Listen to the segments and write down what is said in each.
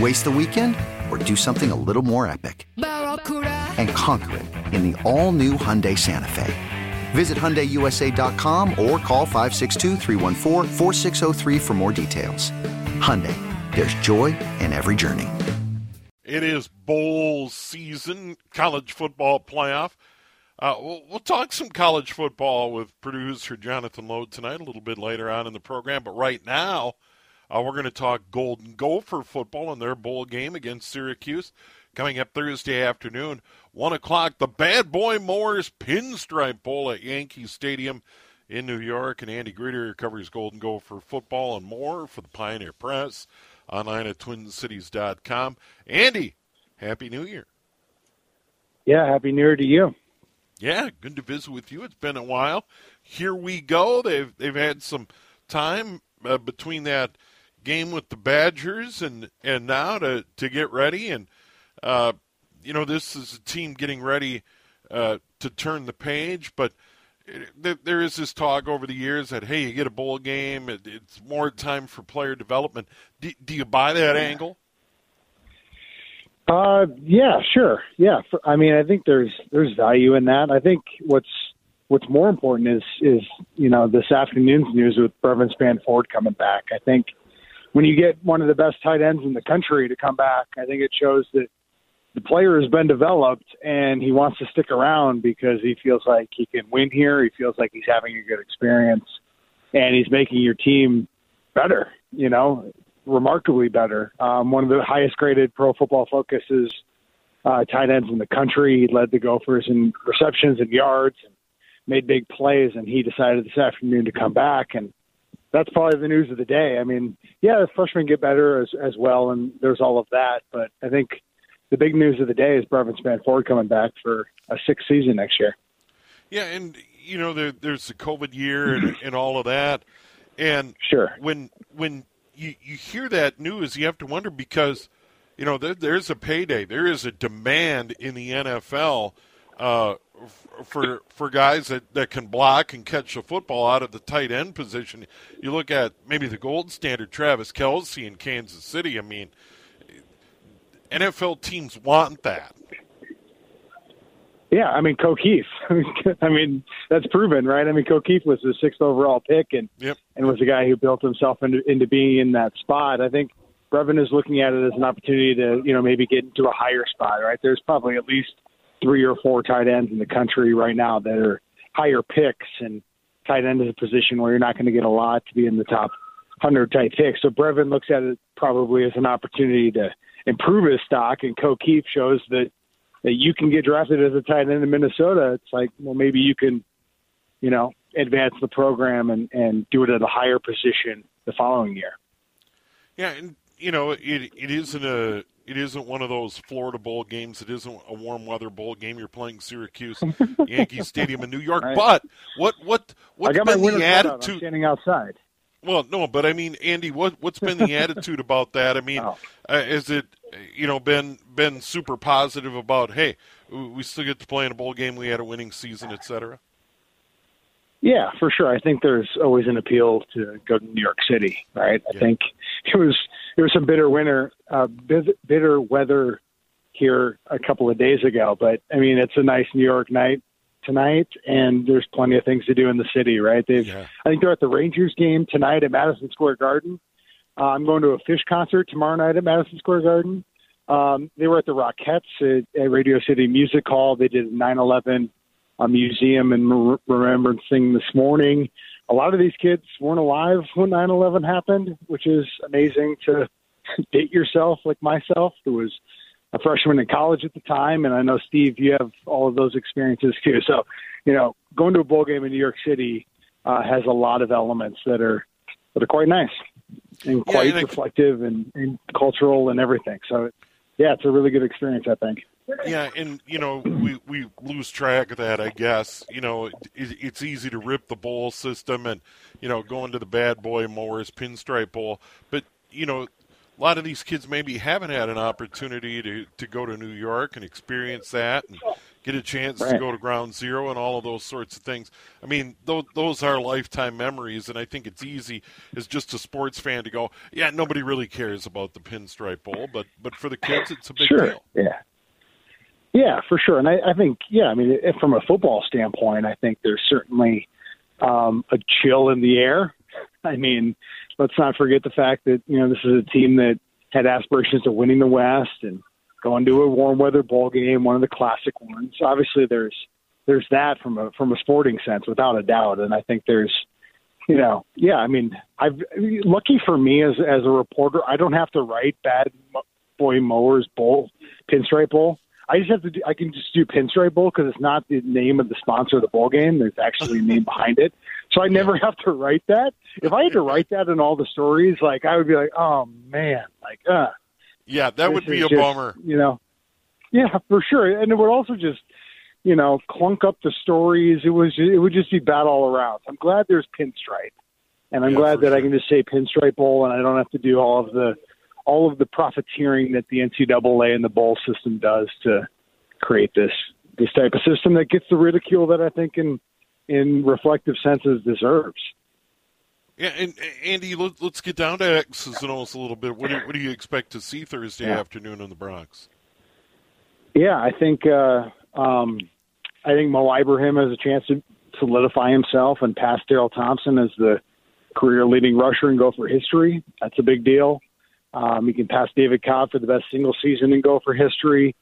Waste the weekend or do something a little more epic? And conquer it in the all new Hyundai Santa Fe. Visit HyundaiUSA.com or call 562 for more details. Hyundai, there's joy in every journey. It is bowl season, college football playoff. Uh, we'll, we'll, talk some college football with producer Jonathan Lowe tonight, a little bit later on in the program. But right now, uh, we're going to talk Golden Gopher football and their bowl game against Syracuse coming up Thursday afternoon, 1 o'clock. The Bad Boy Mowers Pinstripe Bowl at Yankee Stadium in New York. And Andy Greder covers Golden Gopher football and more for the Pioneer Press online at twincities.com. Andy, Happy New Year. Yeah, Happy New Year to you. Yeah, good to visit with you. It's been a while. Here we go. They've they've had some time uh, between that game with the Badgers and and now to to get ready and uh, you know this is a team getting ready uh, to turn the page, but there is this talk over the years that hey, you get a bowl game, it's more time for player development. Do, do you buy that angle? Uh, yeah, sure, yeah. I mean, I think there's there's value in that. I think what's what's more important is is you know this afternoon's news with Brevyn Spann-Ford coming back. I think when you get one of the best tight ends in the country to come back, I think it shows that the player has been developed and he wants to stick around because he feels like he can win here. He feels like he's having a good experience and he's making your team better, you know, remarkably better. Um, one of the highest graded pro football focuses uh, tight ends in the country. He led the Gophers in receptions and yards and made big plays. And he decided this afternoon to come back. And that's probably the news of the day. I mean, yeah, the freshmen get better as, as well. And there's all of that. But I think – the big news of the day is Brevyn Spann-Ford coming back for a sixth season next year. Yeah, and you know there, there's the COVID year and, and all of that, and sure when when you you hear that news, you have to wonder because you know there, there's a payday, there is a demand in the NFL uh, for for guys that, that can block and catch the football out of the tight end position. You look at maybe the gold standard, Travis Kelce in Kansas City. I mean, NFL teams want that. Yeah, I mean, Keith. I mean, that's proven, right? I mean, Keith was the sixth overall pick, and yep. and was the guy who built himself into into being in that spot. I think Brevyn is looking at it as an opportunity to, you know, maybe get into a higher spot. Right? There's probably at least three or four tight ends in the country right now that are higher picks, and tight end is a position where you're not going to get a lot to be in the top hundred type picks. So Brevyn looks at it probably as an opportunity to improve his stock. And Co Keith shows that that you can get drafted as a tight end in Minnesota. It's like, well, maybe you can, you know, advance the program and and do it at a higher position the following year. Yeah, and you know, it it isn't a it isn't one of those Florida bowl games. It isn't a warm weather bowl game. You're playing Syracuse Yankee Stadium in New York. Right. But what what what's been the attitude? standing outside. Well, no, but I mean, Andy, what what's been the attitude about that? I mean, oh. uh, is it you know been been super positive about hey, we still get to play in a bowl game, we had a winning season, etc. Yeah, for sure. I think there's always an appeal to go to New York City, right? I think it was it was some bitter winter, uh, bitter weather here a couple of days ago, but I mean it's a nice New York night tonight, and there's plenty of things to do in the city, right? They've yeah. I think they're at the Rangers game tonight at Madison Square Garden. Uh, I'm going to a Phish concert tomorrow night at Madison Square Garden. Um, they were at the Rockettes at, at Radio City Music Hall. They did 9/11 a museum and remembrance thing this morning. A lot of these kids weren't alive when 9/11 happened, which is amazing to date yourself like myself, who was a freshman in college at the time, and I know Steve, you have all of those experiences too. So, you know, going to a bowl game in New York City uh, has a lot of elements that are that are quite nice and quite yeah, and reflective and, and cultural and everything. So, yeah, it's a really good experience, I think. Yeah, and you know we we lose track of that. I guess you know it, it's easy to rip the bowl system and you know going to the bad boy mowers pinstripe bowl, but you know a lot of these kids maybe haven't had an opportunity to to go to New York and experience that and get a chance right. to go to ground zero and all of those sorts of things. I mean, those, those are lifetime memories, and I think it's easy as just a sports fan to go, yeah, nobody really cares about the Pinstripe Bowl, but but for the kids, it's a big sure. deal. Yeah. Yeah, for sure. And I, I think, yeah, I mean, from a football standpoint, I think there's certainly um, a chill in the air. I mean, let's not forget the fact that, you know, this is a team that had aspirations of winning the West and going to a warm weather bowl game, one of the classic ones. Obviously, there's there's that from a from a sporting sense, without a doubt. And I think there's, you know, yeah, I mean, I've lucky for me as as a reporter, I don't have to write bad boy mowers bowl pinstripe bowl. I just have to do, I can just do Pinstripe Bowl because it's not the name of the sponsor of the bowl game. There's actually a name behind it. So I never have to write that. If I had to write that in all the stories, like I would be like, oh man, like, uh. Yeah, that would be a just, bummer. You know, yeah, for sure. And it would also just, you know, clunk up the stories. It was, it would just be bad all around. I'm glad there's Pinstripe. And I'm yeah, glad that sure. I can just say Pinstripe Bowl and I don't have to do all of the, all of the profiteering that the NCAA and the bowl system does to create this this type of system that gets the ridicule that I think in in reflective senses deserves. Yeah, and Andy, let, us get down to X's and O's a little bit. What do, what do you expect to see Thursday yeah. afternoon in the Bronx? Yeah, I think uh, um, I think Mo Ibrahim has a chance to solidify himself and pass Darrell Thompson as the career leading rusher and go for history. That's a big deal. Um, he can pass David Cobb for the best single season in Gopher history.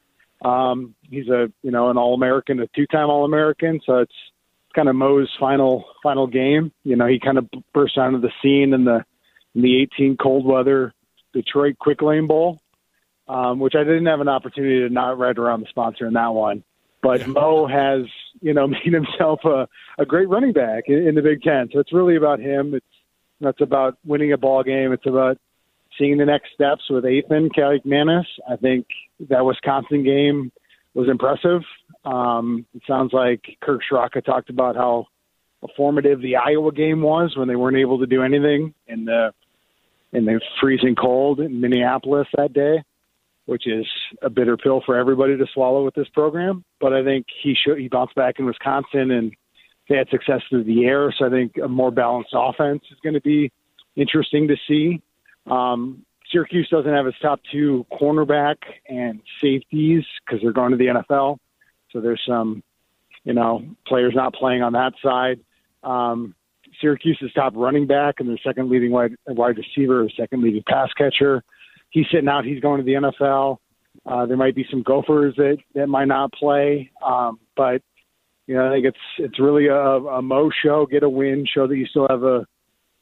Um, he's a you know an All American, a two time All American, so it's kind of Mo's final final game. You know, he kind of burst onto the scene in the in the 18 cold weather Detroit Quick Lane Bowl, um, which I didn't have an opportunity to not write around the sponsor in that one. But Mo has, you know, made himself a, a great running back in, in the Big Ten. So it's really about him. It's that's about winning a ball game. It's about seeing the next steps with Ethan Kaliakmanis. I think that Wisconsin game was impressive. Um, it sounds like Kirk Ciarrocca talked about how formative the Iowa game was when they weren't able to do anything in the in the freezing cold in Minneapolis that day, which is a bitter pill for everybody to swallow with this program. But I think he should he bounced back in Wisconsin and they had success through the air. So I think a more balanced offense is going to be interesting to see. Um, Syracuse doesn't have its top two cornerback and safeties because they're going to the NFL. So there's some, you know, players not playing on that side. Um, Syracuse's top running back and their second leading wide, wide receiver, second leading pass catcher. He's sitting out. He's going to the NFL. Uh, there might be some Gophers that that might not play, um, but you know, I think it's it's really a, a Mo show. Get a win, show that you still have a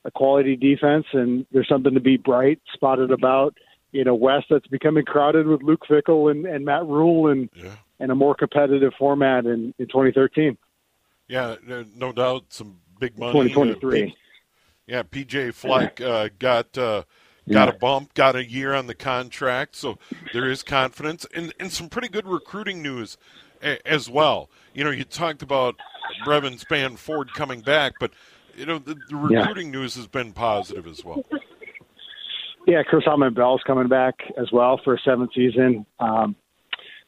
a quality defense, and there's something to be bright spotted about you know West that's becoming crowded with Luke Fickell and, and Matt Rhule and yeah. and a more competitive format in, in 2013. Yeah, no doubt, some big money. 2023. Uh, yeah, PJ Fleck uh, got uh, got a bump, got a year on the contract, so there is confidence and and some pretty good recruiting news a- as well. You know, you talked about Brevyn Spann-Ford coming back, but you know, the, the recruiting yeah. news has been positive as well. Yeah, Chris Autman-Bell's coming back as well for a seventh season. Um,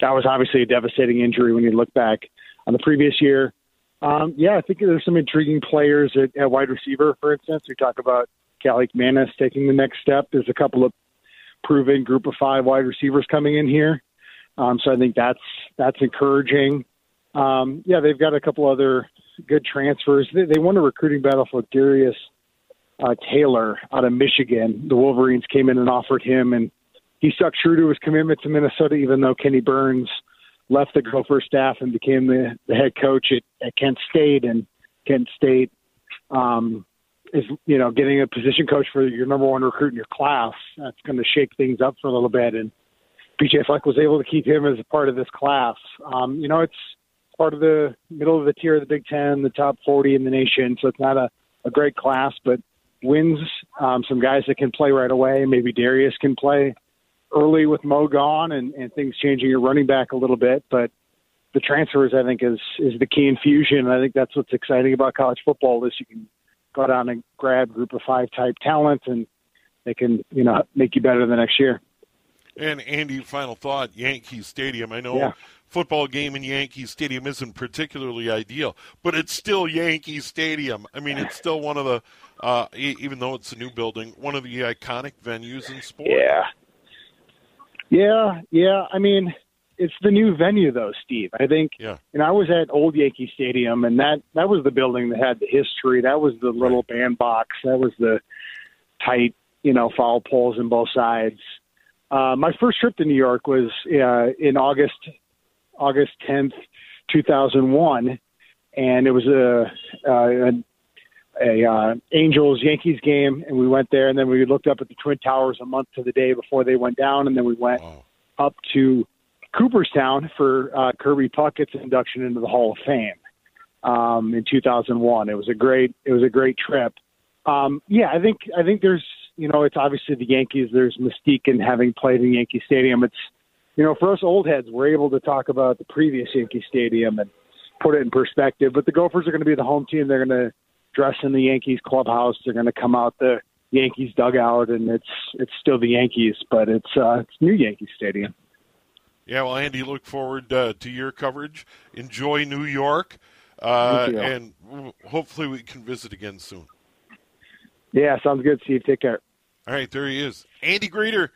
that was obviously a devastating injury when you look back on the previous year. Um, yeah, I think there's some intriguing players at, at wide receiver, for instance. We talk about Kaliakmanis taking the next step. There's a couple of proven group of five wide receivers coming in here. Um, so I think that's that's encouraging. Um, yeah, they've got a couple other good transfers. They, they won a recruiting battle for Darius uh, Taylor out of Michigan. The Wolverines came in and offered him, and he stuck true to his commitment to Minnesota, even though Kenni Burns left the Gopher staff and became the, the head coach at, at Kent State. And Kent State um, is, you know, getting a position coach for your number one recruit in your class. That's going to shake things up for a little bit. And PJ Fleck was able to keep him as a part of this class. Um, you know, it's part of the middle of the tier of the Big Ten, the top 40 in the nation. So it's not a, a great class, but wins um, some guys that can play right away. Maybe Darius can play early with Mo gone and, and things changing your running back a little bit. But the transfers, I think, is is the key infusion. I think that's what's exciting about college football is you can go down and grab group of five type talent, and they can you know make you better the next year. And Andy, final thought: Yankee Stadium. I know yeah. football game in Yankee Stadium isn't particularly ideal, but it's still Yankee Stadium. I mean, it's still one of the, uh, even though it's a new building, one of the iconic venues in sport. Yeah, yeah, yeah. I mean, it's the new venue though, Steve. I think. Yeah. And I was at Old Yankee Stadium, and that that was the building that had the history. That was the little Right. bandbox. That was the tight, you know, foul poles on both sides. Uh, my first trip to New York was uh, in August, August tenth, two thousand one, and it was a, uh, a a uh, Angels Yankees game, and we went there, and then we looked up at the Twin Towers a month to the day before they went down, and then we went Wow. up to Cooperstown for uh, Kirby Puckett's induction into the Hall of Fame um, in 2001. It was a great it was a great trip. Um, yeah, I think I think there's you know it's obviously the Yankees. There's mystique in having played in Yankee Stadium. It's you know for us old heads, we're able to talk about the previous Yankee Stadium and put it in perspective. But the Gophers are going to be the home team. They're going to dress in the Yankees clubhouse. They're going to come out the Yankees dugout, and it's it's still the Yankees, but it's uh, it's new Yankee Stadium. Yeah, well, Andy, look forward uh, to your coverage. Enjoy New York, uh, and w- hopefully we can visit again soon. Yeah, sounds good, Steve. Take care. All right, there he is, Andy Greder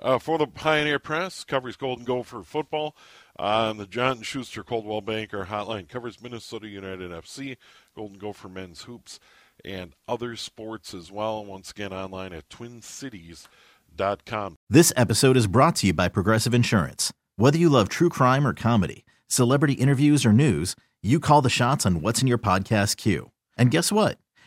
uh, for the Pioneer Press. Covers Golden Gopher football on the John Schuster Coldwell Banker Hotline. Covers Minnesota United FC, Golden Gopher men's hoops, and other sports as well. Once again, online at TwinCities.com. This episode is brought to you by Progressive Insurance. Whether you love true crime or comedy, celebrity interviews or news, you call the shots on what's in your podcast queue. And guess what?